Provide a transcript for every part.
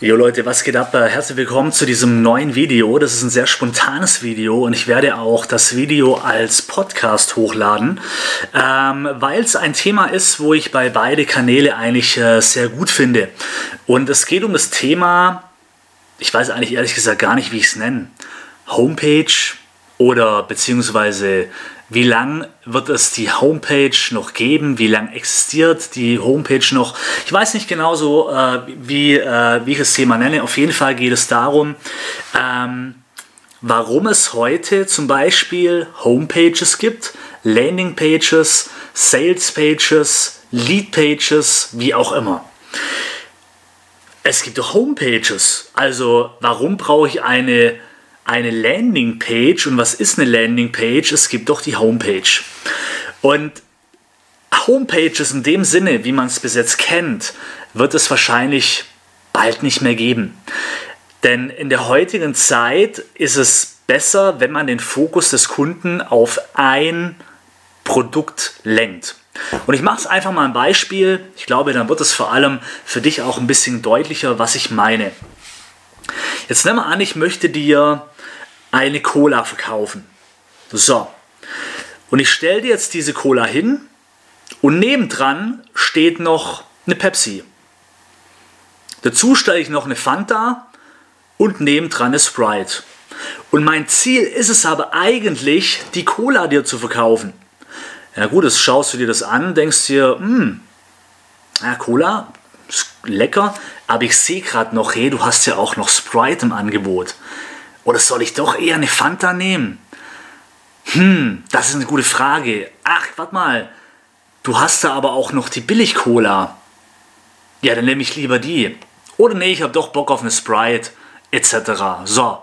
Jo Leute, was geht ab? Herzlich willkommen zu diesem neuen Video. Das ist ein sehr spontanes Video und ich werde auch das Video als Podcast hochladen, ähm, weil es ein Thema ist, wo ich bei beide Kanäle eigentlich äh, sehr gut finde. Und es geht um das Thema, ich weiß eigentlich ehrlich gesagt gar nicht, wie ich es nenne, Homepage oder beziehungsweise wie lang wird es die Homepage noch geben? Wie lang existiert die Homepage noch? Ich weiß nicht genau so, äh, wie, äh, wie ich das Thema nenne. Auf jeden Fall geht es darum, ähm, warum es heute zum Beispiel Homepages gibt, Landingpages, Salespages, Leadpages, wie auch immer. Es gibt doch Homepages. Also warum brauche ich eine eine Landingpage. Und was ist eine Landingpage? Es gibt doch die Homepage. Und Homepages in dem Sinne, wie man es bis jetzt kennt, wird es wahrscheinlich bald nicht mehr geben. Denn in der heutigen Zeit ist es besser, wenn man den Fokus des Kunden auf ein Produkt lenkt. Und ich mache es einfach mal ein Beispiel. Ich glaube, dann wird es vor allem für dich auch ein bisschen deutlicher, was ich meine. Jetzt nimm mal an, ich möchte dir eine Cola verkaufen. So. Und ich stelle dir jetzt diese Cola hin und nebendran steht noch eine Pepsi. Dazu stelle ich noch eine Fanta und nebendran eine Sprite. Und mein Ziel ist es aber eigentlich, die Cola dir zu verkaufen. Ja gut, jetzt schaust du dir das an, denkst dir, hm, ja, Cola, ist lecker, aber ich sehe gerade noch, hey, du hast ja auch noch Sprite im Angebot. Oder soll ich doch eher eine Fanta nehmen? Hm, das ist eine gute Frage. Ach, warte mal. Du hast da aber auch noch die Billig-Cola. Ja, dann nehme ich lieber die. Oder nee, ich habe doch Bock auf eine Sprite, etc. So.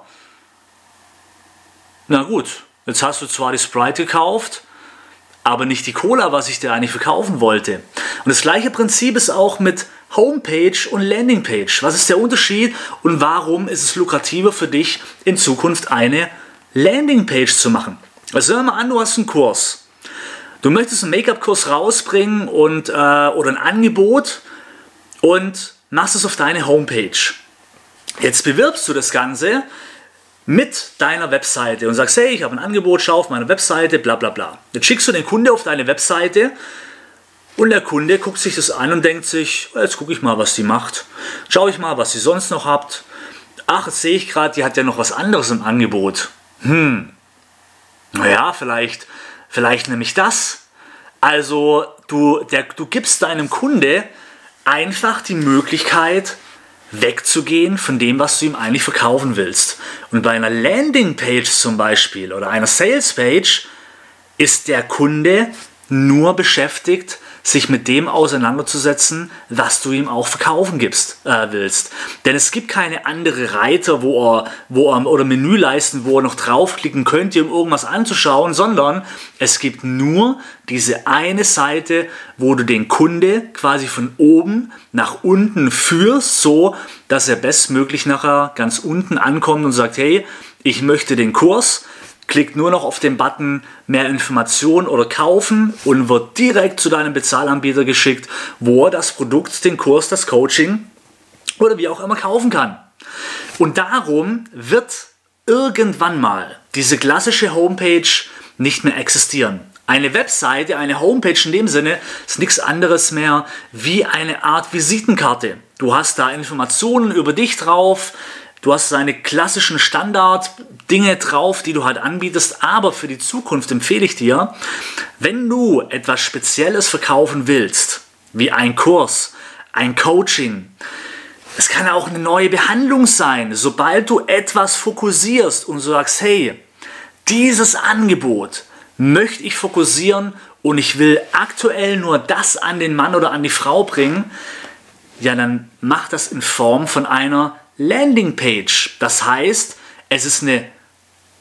Na gut, jetzt hast du zwar die Sprite gekauft, aber nicht die Cola, was ich dir eigentlich verkaufen wollte. Und das gleiche Prinzip ist auch mit Homepage und Landingpage. Was ist der Unterschied und warum ist es lukrativer für dich, in Zukunft eine Landingpage zu machen? Also wir mal an, du hast einen Kurs. Du möchtest einen Make-up-Kurs rausbringen und, äh, oder ein Angebot und machst es auf deine Homepage. Jetzt bewirbst du das Ganze mit deiner Webseite und sagst, hey, ich habe ein Angebot, schau auf meine Webseite, bla bla bla. Jetzt schickst du den Kunde auf deine Webseite und der Kunde guckt sich das an und denkt sich, jetzt gucke ich mal, was die macht. Schau ich mal, was sie sonst noch habt. Ach, jetzt sehe ich gerade, die hat ja noch was anderes im Angebot. Hm, naja, vielleicht, vielleicht nämlich das. Also du, der, du gibst deinem Kunde einfach die Möglichkeit, wegzugehen von dem, was du ihm eigentlich verkaufen willst. Und bei einer Landingpage zum Beispiel oder einer Salespage ist der Kunde nur beschäftigt, sich mit dem auseinanderzusetzen, was du ihm auch verkaufen gibst, äh, willst. Denn es gibt keine andere Reiter, wo er, wo er, oder Menüleisten, wo er noch draufklicken könnte, um irgendwas anzuschauen, sondern es gibt nur diese eine Seite, wo du den Kunde quasi von oben nach unten führst, so dass er bestmöglich nachher ganz unten ankommt und sagt, hey, ich möchte den Kurs, klickt nur noch auf den Button mehr Informationen oder kaufen und wird direkt zu deinem Bezahlanbieter geschickt, wo er das Produkt, den Kurs, das Coaching oder wie auch immer kaufen kann. Und darum wird irgendwann mal diese klassische Homepage nicht mehr existieren. Eine Webseite, eine Homepage in dem Sinne ist nichts anderes mehr wie eine Art Visitenkarte. Du hast da Informationen über dich drauf, Du hast seine klassischen Standard-Dinge drauf, die du halt anbietest, aber für die Zukunft empfehle ich dir, wenn du etwas Spezielles verkaufen willst, wie ein Kurs, ein Coaching, es kann auch eine neue Behandlung sein, sobald du etwas fokussierst und sagst, hey, dieses Angebot möchte ich fokussieren und ich will aktuell nur das an den Mann oder an die Frau bringen, ja, dann mach das in Form von einer Landingpage. Das heißt, es ist eine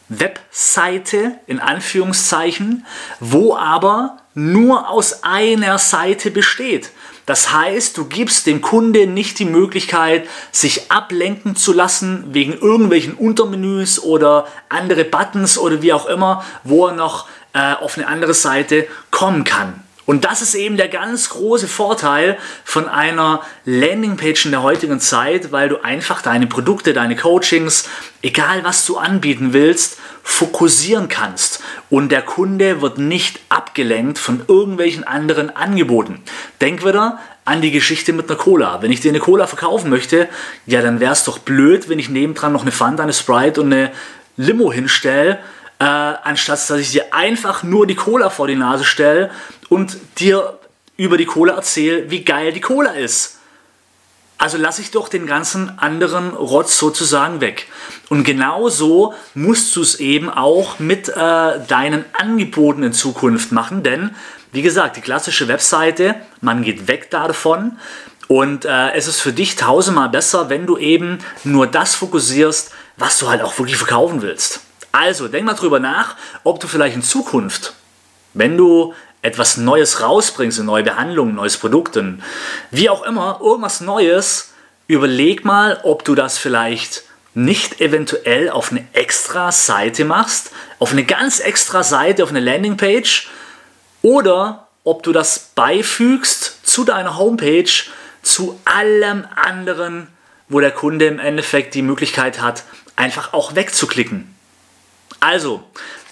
Webseite in Anführungszeichen, wo aber nur aus einer Seite besteht. Das heißt, du gibst dem Kunde nicht die Möglichkeit, sich ablenken zu lassen wegen irgendwelchen Untermenüs oder andere Buttons oder wie auch immer, wo er noch äh, auf eine andere Seite kommen kann. Und das ist eben der ganz große Vorteil von einer Landingpage in der heutigen Zeit, weil du einfach deine Produkte, deine Coachings, egal was du anbieten willst, fokussieren kannst. Und der Kunde wird nicht abgelenkt von irgendwelchen anderen Angeboten. Denk wieder an die Geschichte mit einer Cola. Wenn ich dir eine Cola verkaufen möchte, ja, dann wäre es doch blöd, wenn ich nebendran noch eine Fanta, eine Sprite und eine Limo hinstelle äh, anstatt dass ich dir einfach nur die Cola vor die Nase stelle und dir über die Cola erzähle, wie geil die Cola ist. Also lasse ich doch den ganzen anderen Rotz sozusagen weg. Und genauso musst du es eben auch mit äh, deinen Angeboten in Zukunft machen, denn wie gesagt, die klassische Webseite, man geht weg davon und äh, es ist für dich tausendmal besser, wenn du eben nur das fokussierst, was du halt auch wirklich verkaufen willst. Also denk mal drüber nach, ob du vielleicht in Zukunft, wenn du etwas Neues rausbringst, eine neue Behandlung, ein neues Produkt, wie auch immer, irgendwas Neues, überleg mal, ob du das vielleicht nicht eventuell auf eine extra Seite machst, auf eine ganz extra Seite, auf eine Landingpage, oder ob du das beifügst zu deiner Homepage, zu allem anderen, wo der Kunde im Endeffekt die Möglichkeit hat, einfach auch wegzuklicken. Also,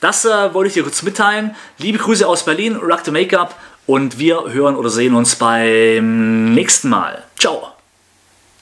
das äh, wollte ich dir kurz mitteilen. Liebe Grüße aus Berlin, Rock the Make-up und wir hören oder sehen uns beim nächsten Mal. Ciao!